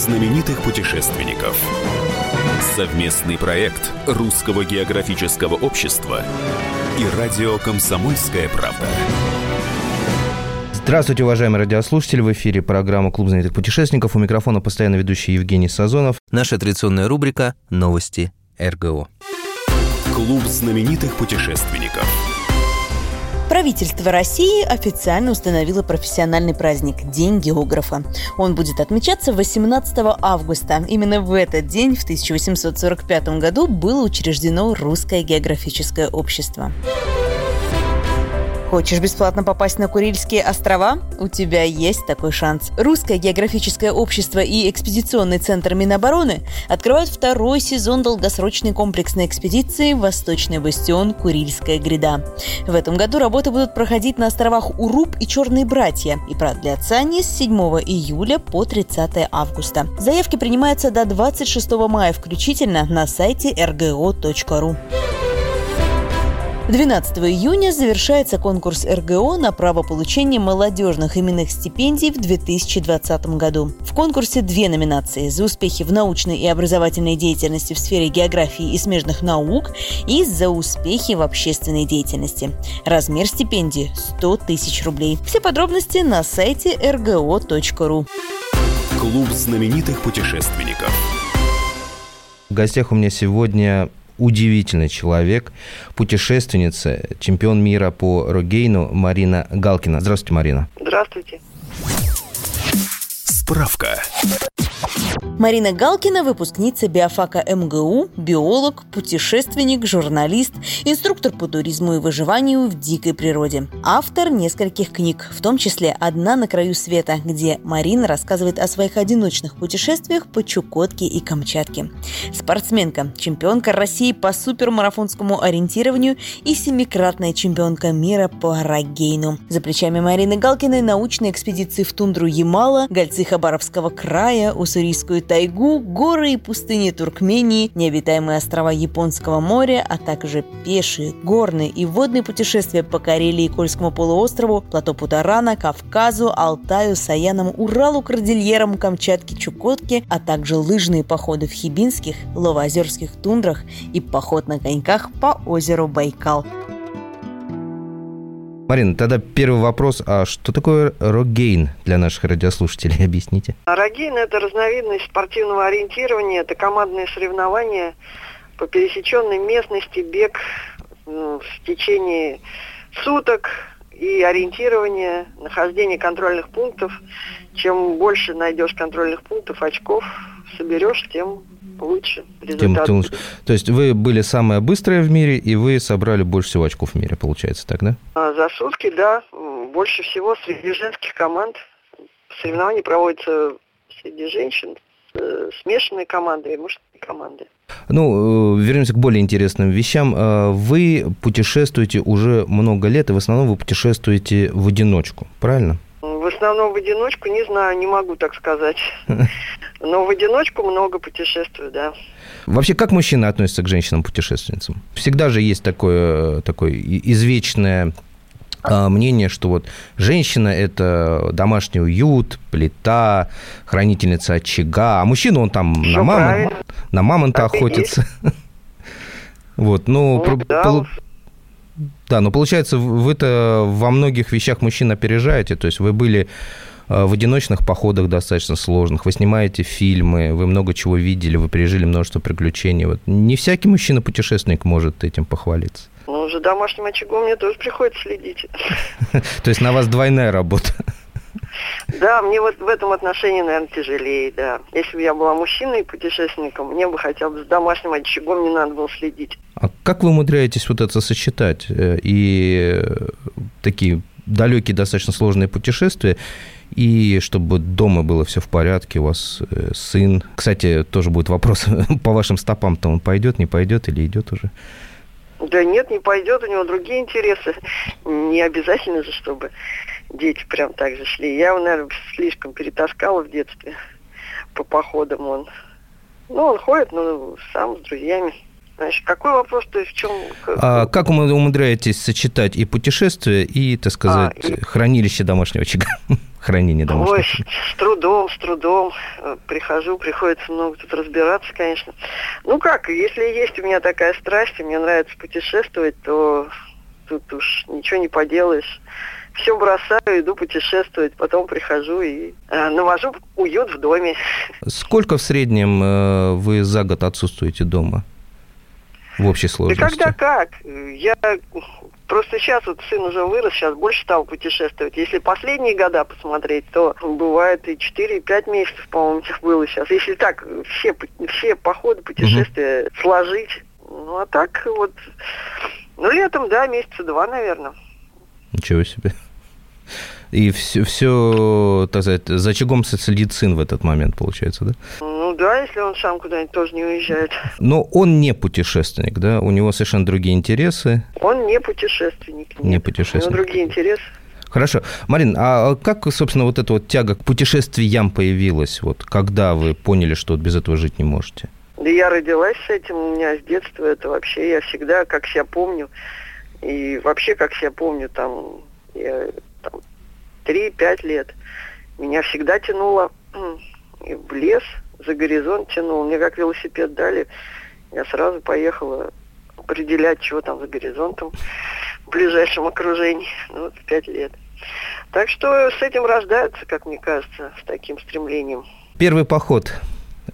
знаменитых путешественников. Совместный проект Русского географического общества и радио «Комсомольская правда». Здравствуйте, уважаемые радиослушатели. В эфире программа «Клуб знаменитых путешественников». У микрофона постоянно ведущий Евгений Сазонов. Наша традиционная рубрика «Новости РГО». Клуб знаменитых путешественников. Правительство России официально установило профессиональный праздник – День географа. Он будет отмечаться 18 августа. Именно в этот день, в 1845 году, было учреждено Русское географическое общество. Хочешь бесплатно попасть на Курильские острова? У тебя есть такой шанс. Русское географическое общество и экспедиционный центр Минобороны открывают второй сезон долгосрочной комплексной экспедиции «Восточный бастион. Курильская гряда». В этом году работы будут проходить на островах Уруб и Черные братья и продлятся они с 7 июля по 30 августа. Заявки принимаются до 26 мая включительно на сайте rgo.ru. 12 июня завершается конкурс РГО на право получения молодежных именных стипендий в 2020 году. В конкурсе две номинации – за успехи в научной и образовательной деятельности в сфере географии и смежных наук и за успехи в общественной деятельности. Размер стипендии – 100 тысяч рублей. Все подробности на сайте rgo.ru. Клуб знаменитых путешественников. В гостях у меня сегодня удивительный человек, путешественница, чемпион мира по рогейну Марина Галкина. Здравствуйте, Марина. Здравствуйте. Справка. Марина Галкина – выпускница биофака МГУ, биолог, путешественник, журналист, инструктор по туризму и выживанию в дикой природе. Автор нескольких книг, в том числе «Одна на краю света», где Марина рассказывает о своих одиночных путешествиях по Чукотке и Камчатке. Спортсменка, чемпионка России по супермарафонскому ориентированию и семикратная чемпионка мира по рогейну. За плечами Марины Галкиной научные экспедиции в тундру Ямала, гольцы Хабаровского края, Уссурийскую тайгу, горы и пустыни Туркмении, необитаемые острова Японского моря, а также пешие, горные и водные путешествия по Карелии и Кольскому полуострову, плато Путарана, Кавказу, Алтаю, Саянам, Уралу, Кордильерам, Камчатке, Чукотке, а также лыжные походы в Хибинских, Ловоозерских тундрах и поход на коньках по озеру Байкал. Марина, тогда первый вопрос. А что такое рогейн для наших радиослушателей? Объясните. Рогейн – это разновидность спортивного ориентирования. Это командные соревнования по пересеченной местности, бег ну, в течение суток и ориентирование, нахождение контрольных пунктов. Чем больше найдешь контрольных пунктов, очков соберешь, тем лучше результат. Тем, тем То есть вы были самая быстрая в мире, и вы собрали больше всего очков в мире, получается так, да? А, за сутки, да. Больше всего среди женских команд. Соревнования проводятся среди женщин, э, смешанные команды и мужские команды. Ну, э, вернемся к более интересным вещам. Э, вы путешествуете уже много лет, и в основном вы путешествуете в одиночку, правильно? Основном в одиночку, не знаю, не могу так сказать. Но в одиночку много путешествую, да. Вообще, как мужчины относятся к женщинам-путешественницам? Всегда же есть такое, такое извечное а, мнение, что вот женщина – это домашний уют, плита, хранительница очага, а мужчина, он там на, мамон, на мамонта охотится. Вот, ну, ну да, да, но получается, вы-то во многих вещах мужчин опережаете, то есть вы были э, в одиночных походах достаточно сложных, вы снимаете фильмы, вы много чего видели, вы пережили множество приключений. Вот не всякий мужчина-путешественник может этим похвалиться. Ну, за домашним очагом мне тоже приходится следить. То есть на вас двойная работа? Да, мне вот в этом отношении, наверное, тяжелее, да. Если бы я была мужчиной путешественником, мне бы хотя бы с домашним очагом не надо было следить. А как вы умудряетесь вот это сочетать? Э, и такие далекие, достаточно сложные путешествия, и чтобы дома было все в порядке, у вас э, сын. Кстати, тоже будет вопрос по вашим стопам-то он пойдет, не пойдет или идет уже? Да нет, не пойдет, у него другие интересы. Не обязательно же, чтобы дети прям так же шли. Я его, наверное, слишком перетаскала в детстве по походам он. Ну, он ходит, ну, сам с друзьями. Значит, какой вопрос, то есть в чем... А как вы умудряетесь сочетать и путешествие, и, так сказать, а, и... хранилище домашнего очага? хранения домашних Ой, с трудом, с трудом. Э, Прихожу, приходится много тут разбираться, конечно. Ну как, если есть у меня такая страсть, и мне нравится путешествовать, то тут уж ничего не поделаешь. Все бросаю, иду путешествовать, потом прихожу и э, навожу уют в доме. Сколько в среднем э, вы за год отсутствуете дома? В общей Да сложности. когда как? Я просто сейчас вот сын уже вырос, сейчас больше стал путешествовать. Если последние года посмотреть, то бывает и 4-5 месяцев, по-моему, их было сейчас. Если так, все, все походы, путешествия сложить. Ну, а так вот, ну, летом, да, месяца два, наверное. Ничего себе. И все, все, так сказать, за очагом следит сын в этот момент, получается, да? Ну, да, если он сам куда-нибудь тоже не уезжает. Но он не путешественник, да? У него совершенно другие интересы. Он не путешественник. Не нет. путешественник. У него другие интересы. Хорошо. Марин, а как, собственно, вот эта вот тяга к путешествиям появилась? Вот когда вы поняли, что вот без этого жить не можете? Да я родилась с этим, у меня с детства это вообще, я всегда, как себя помню, и вообще, как себя помню, там, я, там 3-5 лет, меня всегда тянуло и в лес, за горизонт тянуло. Мне как велосипед дали, я сразу поехала определять, чего там за горизонтом в ближайшем окружении, ну, вот в 5 лет. Так что с этим рождаются, как мне кажется, с таким стремлением. Первый поход,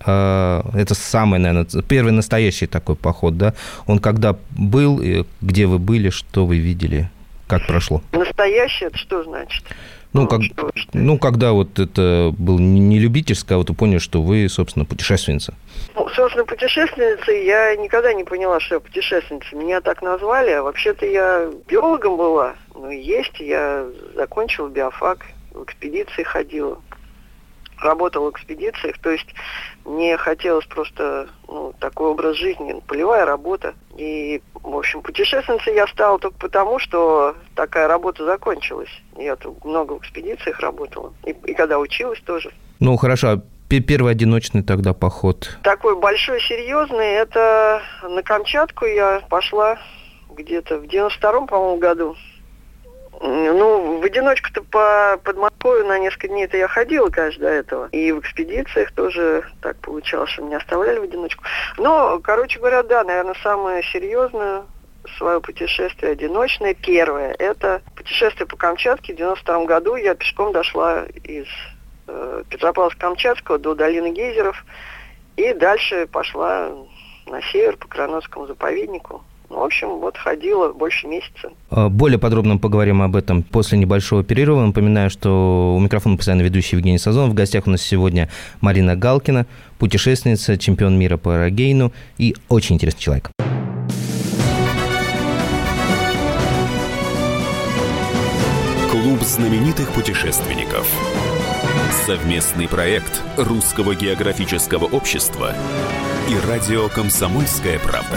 это самый, наверное, первый настоящий такой поход, да? Он когда был, где вы были, что вы видели, как прошло? Настоящее, это что значит? Ну, как, что- что- ну, когда вот это был не любительское, а вот вы поняли, что вы, собственно, путешественница. Ну, собственно, путешественницей я никогда не поняла, что я путешественница. Меня так назвали, а вообще-то я биологом была. Ну, есть, я закончила биофак, в экспедиции ходила. Работала в экспедициях, то есть мне хотелось просто ну, такой образ жизни, полевая работа. И, в общем, путешественницей я стала только потому, что такая работа закончилась. Я тут много в экспедициях работала. И, и когда училась тоже. Ну, хорошо, а пе- первый одиночный тогда поход. такой большой, серьезный, это на Камчатку я пошла где-то в 92-м, по-моему, году. Ну, в одиночку-то по Подмосковью на несколько дней-то я ходила, конечно, до этого. И в экспедициях тоже так получалось, что меня оставляли в одиночку. Но, короче говоря, да, наверное, самое серьезное свое путешествие одиночное, первое, это путешествие по Камчатке в 92 году. Я пешком дошла из э, Петропавловска-Камчатского до долины гейзеров и дальше пошла на север по Кранотскому заповеднику. Ну, в общем, вот ходила больше месяца. А, Более подробно поговорим об этом после небольшого перерыва. Напоминаю, что у микрофона постоянно ведущий Евгений Сазонов. В гостях у нас сегодня Марина Галкина, путешественница, чемпион мира по аэрогейну и очень интересный человек. Клуб знаменитых путешественников. Совместный проект Русского географического общества и радио «Комсомольская правда».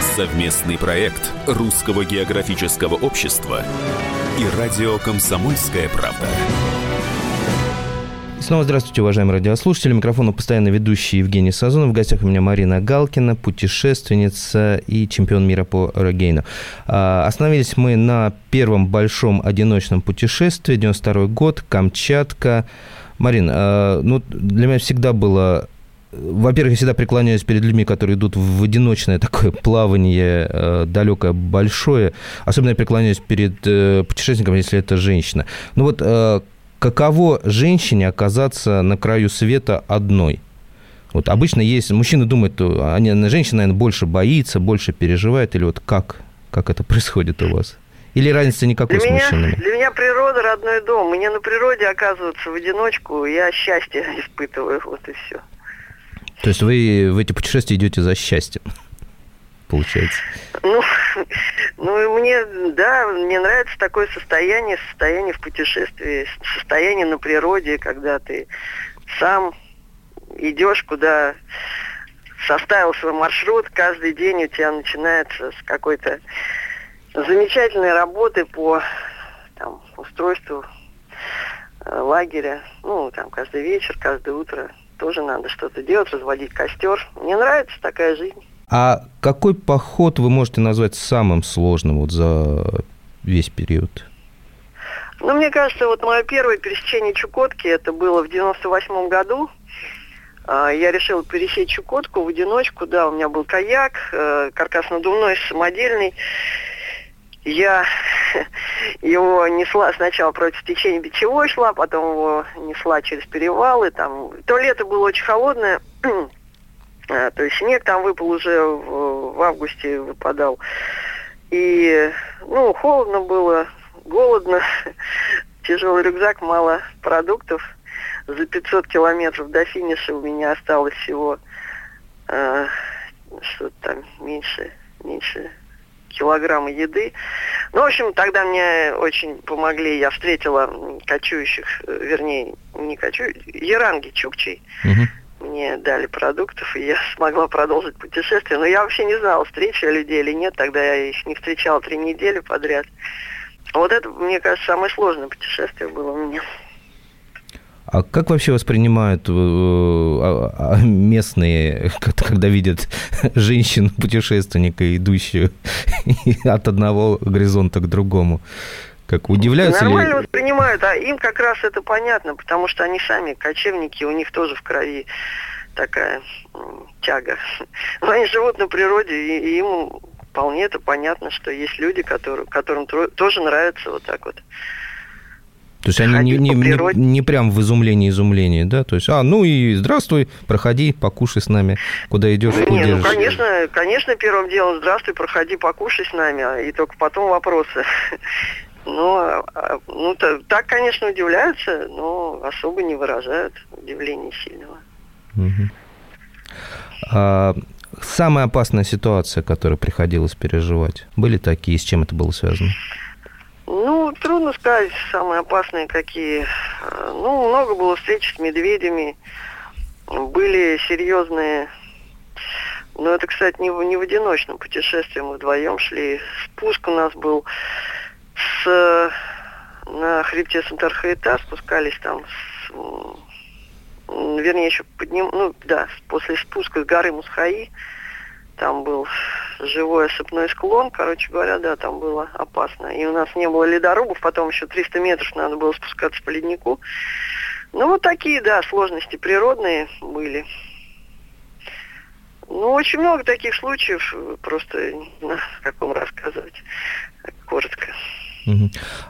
Совместный проект Русского географического общества и радио «Комсомольская правда». Снова здравствуйте, уважаемые радиослушатели. Микрофон постоянно ведущий Евгений Сазонов. В гостях у меня Марина Галкина, путешественница и чемпион мира по аэрогейну. А, Остановились мы на первом большом одиночном путешествии, 92 год, Камчатка. Марин, а, ну, для меня всегда было во-первых, я всегда преклоняюсь перед людьми, которые идут в одиночное такое плавание э, далекое, большое. Особенно я преклоняюсь перед э, путешественником, если это женщина. Ну вот э, каково женщине оказаться на краю света одной? Вот обычно есть, мужчины думают, э, они, женщина, наверное, больше боится, больше переживает, или вот как, как это происходит у вас? Или разницы никакой Для с меня, мужчинами? для меня природа родной дом. Мне на природе оказываться в одиночку, я счастье испытываю, вот и все. То есть вы в эти путешествия идете за счастьем? получается. Ну, ну, мне, да, мне нравится такое состояние, состояние в путешествии, состояние на природе, когда ты сам идешь куда составил свой маршрут, каждый день у тебя начинается с какой-то замечательной работы по там, устройству э, лагеря. Ну, там, каждый вечер, каждое утро тоже надо что-то делать, разводить костер. Мне нравится такая жизнь. А какой поход вы можете назвать самым сложным вот за весь период? Ну, мне кажется, вот мое первое пересечение Чукотки, это было в 98 году. А, я решила пересечь Чукотку в одиночку, да, у меня был каяк, э, каркасно-надувной, самодельный. Я его несла сначала против течения бичевой шла, потом его несла через перевалы. Там то лето было очень холодное, а, то есть снег там выпал уже в, в августе выпадал. И ну холодно было, голодно, тяжелый рюкзак, мало продуктов. За 500 километров до финиша у меня осталось всего э, что-то там меньше, меньше килограмма еды. Ну, в общем, тогда мне очень помогли. Я встретила кочующих, э, вернее, не кочующих, яранги, чукчей. Угу. Мне дали продуктов, и я смогла продолжить путешествие. Но я вообще не знала, встречу я людей или нет. Тогда я их не встречала три недели подряд. Вот это, мне кажется, самое сложное путешествие было у меня. А как вообще воспринимают э, а, а, местные, когда видят женщину-путешественника, идущую от одного горизонта к другому? Как удивляются Нормально ли? воспринимают, а им как раз это понятно, потому что они сами кочевники, у них тоже в крови такая тяга. Но они живут на природе, и им вполне это понятно, что есть люди, которые, которым тоже нравится вот так вот то есть они не, не, не, не прям в изумлении изумлении, да? То есть, а, ну и здравствуй, проходи, покушай с нами, куда идешь, да не, ну, конечно, конечно, первым делом здравствуй, проходи, покушай с нами, а, и только потом вопросы. Ну, а, а, ну так, конечно, удивляются, но особо не выражают удивления сильного. Угу. А, самая опасная ситуация, которую приходилось переживать, были такие, с чем это было связано? Трудно сказать, самые опасные какие. Ну, много было встреч с медведями. Были серьезные... Но это, кстати, не в, не в одиночном путешествии. Мы вдвоем шли. Спуск у нас был с... На хребте Сантархаита спускались там с, вернее, еще подним, ну, да, после спуска с горы Мусхаи, там был живой осыпной склон, короче говоря, да, там было опасно. И у нас не было ледорубов, потом еще 300 метров надо было спускаться по леднику. Ну, вот такие, да, сложности природные были. Ну, очень много таких случаев, просто не знаю, как вам рассказывать, коротко.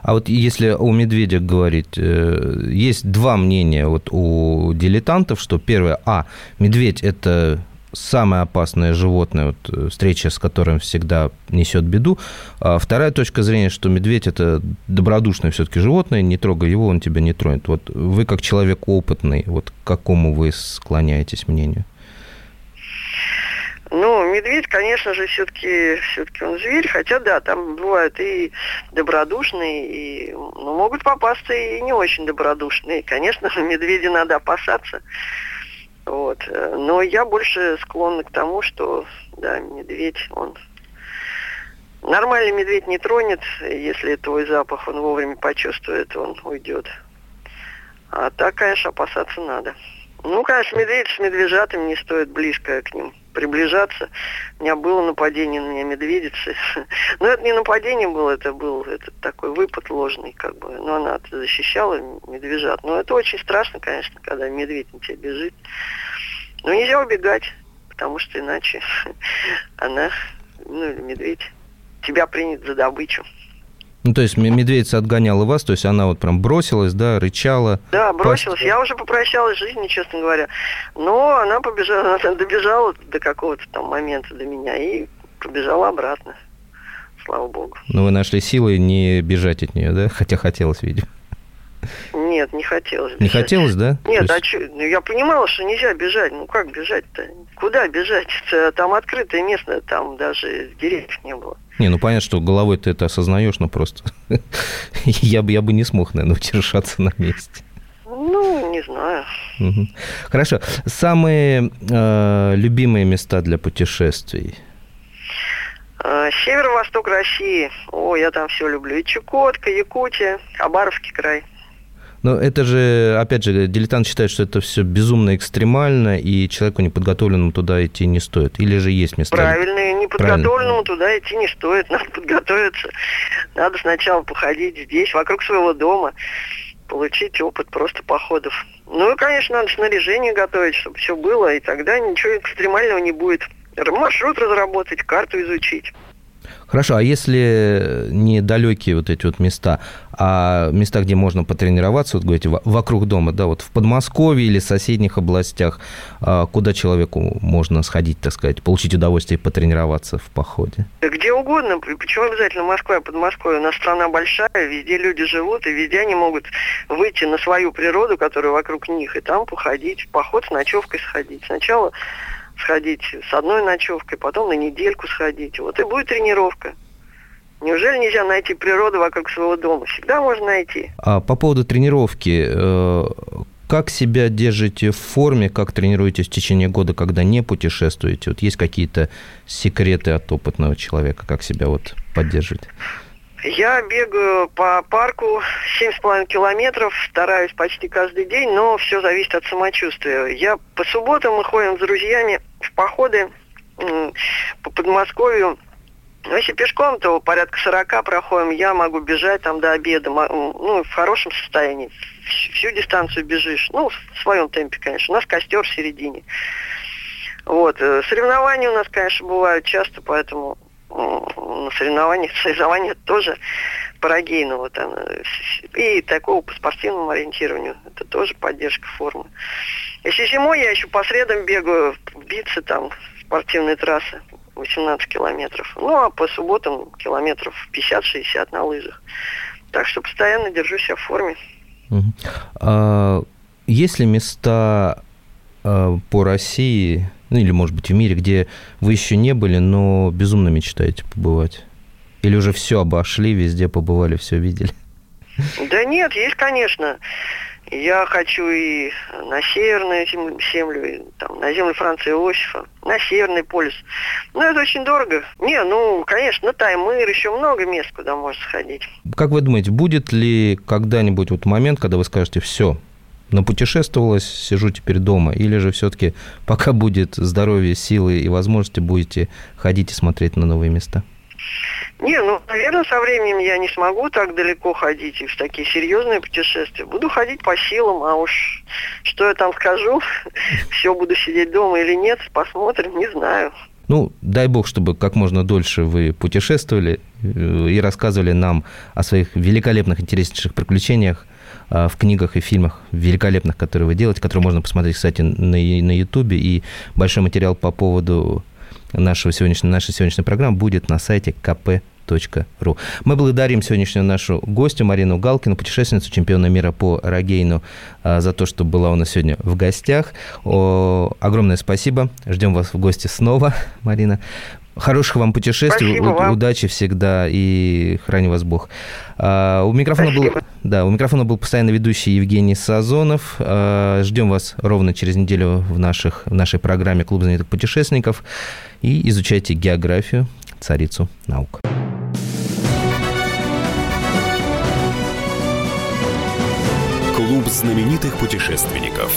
А вот если у медведя говорить, э, есть два мнения вот у дилетантов, что первое, а, медведь – это самое опасное животное, вот, э, встреча с которым всегда несет беду. А вторая точка зрения, что медведь это добродушное все-таки животное, не трогай его, он тебя не тронет. Вот вы как человек опытный, вот к какому вы склоняетесь мнению? Ну, медведь, конечно же, все-таки все-таки он зверь, хотя да, там бывают и добродушные, и ну, могут попасться и не очень добродушные. Конечно, медведя надо опасаться. Вот. Но я больше склонна к тому, что, да, медведь, он... Нормальный медведь не тронет, если твой запах он вовремя почувствует, он уйдет. А так, конечно, опасаться надо. Ну, конечно, медведь с медвежатым не стоит близко к ним приближаться. У меня было нападение на меня медведицы. Но это не нападение было, это был это такой выпад ложный, как бы. Но она защищала медвежат. Но это очень страшно, конечно, когда медведь на тебя бежит. Но нельзя убегать, потому что иначе она, ну или медведь, тебя принят за добычу. Ну, то есть медведица отгоняла вас, то есть она вот прям бросилась, да, рычала. Да, бросилась. Пас... Я уже попрощалась с жизнью, честно говоря. Но она побежала, она добежала до какого-то там момента до меня и побежала обратно. Слава богу. Но вы нашли силы не бежать от нее, да? Хотя хотелось, видимо. Нет, не хотелось Не хотелось, да? Нет, То а есть- чё? Ну, я понимала, что нельзя бежать. Ну, как бежать-то? Куда бежать? Это Там открытое место, там даже деревьев не было. Не, ну понятно, что головой ты это осознаешь, но просто я бы, я бы не смог, наверное, удержаться на месте. Ну, не знаю. Хорошо. Самые э, любимые места для путешествий? А, Северо-восток России. О, я там все люблю. И Чукотка, Якутия, Хабаровский край. Но это же, опять же, дилетант считает, что это все безумно экстремально, и человеку неподготовленному туда идти не стоит. Или же есть места? Правильно, неподготовленному туда идти не стоит. Надо подготовиться. Надо сначала походить здесь, вокруг своего дома, получить опыт просто походов. Ну и, конечно, надо снаряжение готовить, чтобы все было, и тогда ничего экстремального не будет. Маршрут разработать, карту изучить. Хорошо, а если недалекие вот эти вот места, а места, где можно потренироваться, вот говорите, во- вокруг дома, да, вот в Подмосковье или соседних областях, а, куда человеку можно сходить, так сказать, получить удовольствие и потренироваться в походе? Где угодно, почему обязательно Москва и Подмосковье? У нас страна большая, везде люди живут, и везде они могут выйти на свою природу, которая вокруг них, и там походить, в поход с ночевкой сходить. Сначала сходить с одной ночевкой, потом на недельку сходить. Вот и будет тренировка. Неужели нельзя найти природу вокруг своего дома? Всегда можно найти. А по поводу тренировки, э, как себя держите в форме, как тренируетесь в течение года, когда не путешествуете? Вот есть какие-то секреты от опытного человека, как себя вот поддерживать? Я бегаю по парку 7,5 километров, стараюсь почти каждый день, но все зависит от самочувствия. Я по субботам мы ходим с друзьями в походы по Подмосковью. Если пешком, то порядка 40 проходим. Я могу бежать там до обеда, ну, в хорошем состоянии. Всю- дистанцию бежишь. Ну, в своем темпе, конечно. У нас костер в середине. Вот. э, Соревнования у нас, конечно, бывают часто, поэтому на соревнованиях, соревнования тоже вот там, э, и такого по спортивному ориентированию. Это тоже поддержка формы. Если зимой я еще по средам бегаю в Битце, там, спортивные трассы, 18 километров. Ну, а по субботам километров 50-60 на лыжах. Так что постоянно держу себя в форме. Мгм. А есть ли места а, по России, ну или, может быть, в мире, где вы еще не были, но безумно мечтаете побывать? Или уже все обошли, везде побывали, все видели? Да нет, есть, конечно. Я хочу и на Северную зем- землю, и там, на землю Франции Иосифа, на Северный полюс. Но это очень дорого. Не, ну, конечно, на Таймыр, еще много мест, куда можно сходить. Как вы думаете, будет ли когда-нибудь вот момент, когда вы скажете, все, напутешествовалась, сижу теперь дома, или же все-таки пока будет здоровье, силы и возможности, будете ходить и смотреть на новые места? Не, ну, наверное, со временем я не смогу так далеко ходить и в такие серьезные путешествия. Буду ходить по силам, а уж что я там скажу, все буду сидеть дома или нет, посмотрим, не знаю. Ну, дай бог, чтобы как можно дольше вы путешествовали э, и рассказывали нам о своих великолепных, интереснейших приключениях а, в книгах и фильмах великолепных, которые вы делаете, которые можно посмотреть, кстати, на, на Ютубе. И большой материал по поводу нашего сегодняшней, нашей сегодняшней программы будет на сайте kp.ru. Мы благодарим сегодняшнюю нашу гостью Марину Галкину, путешественницу чемпиона мира по рогейну, а, за то, что была у нас сегодня в гостях. О, огромное спасибо. Ждем вас в гости снова, Марина. Хороших вам путешествий, Спасибо у- вам. удачи всегда и храни вас Бог. А, у микрофона был, да, у микрофона был постоянно ведущий Евгений Сазонов. А, ждем вас ровно через неделю в наших в нашей программе Клуб знаменитых путешественников и изучайте географию, царицу наук. Клуб знаменитых путешественников.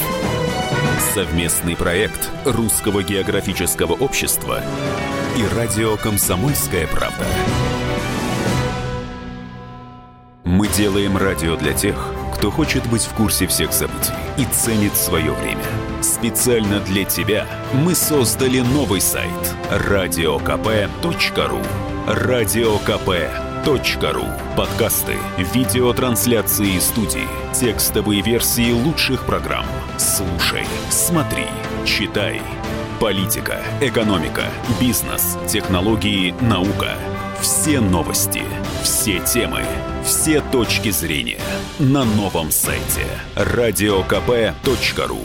Совместный проект Русского географического общества и радио «Комсомольская правда». Мы делаем радио для тех, кто хочет быть в курсе всех событий и ценит свое время. Специально для тебя мы создали новый сайт радиокп.ру радиокп.ру Подкасты, видеотрансляции студии, текстовые версии лучших программ. Слушай, смотри, читай. Политика, экономика, бизнес, технологии, наука. Все новости, все темы, Все точки зрения на новом сайте радиокп.ру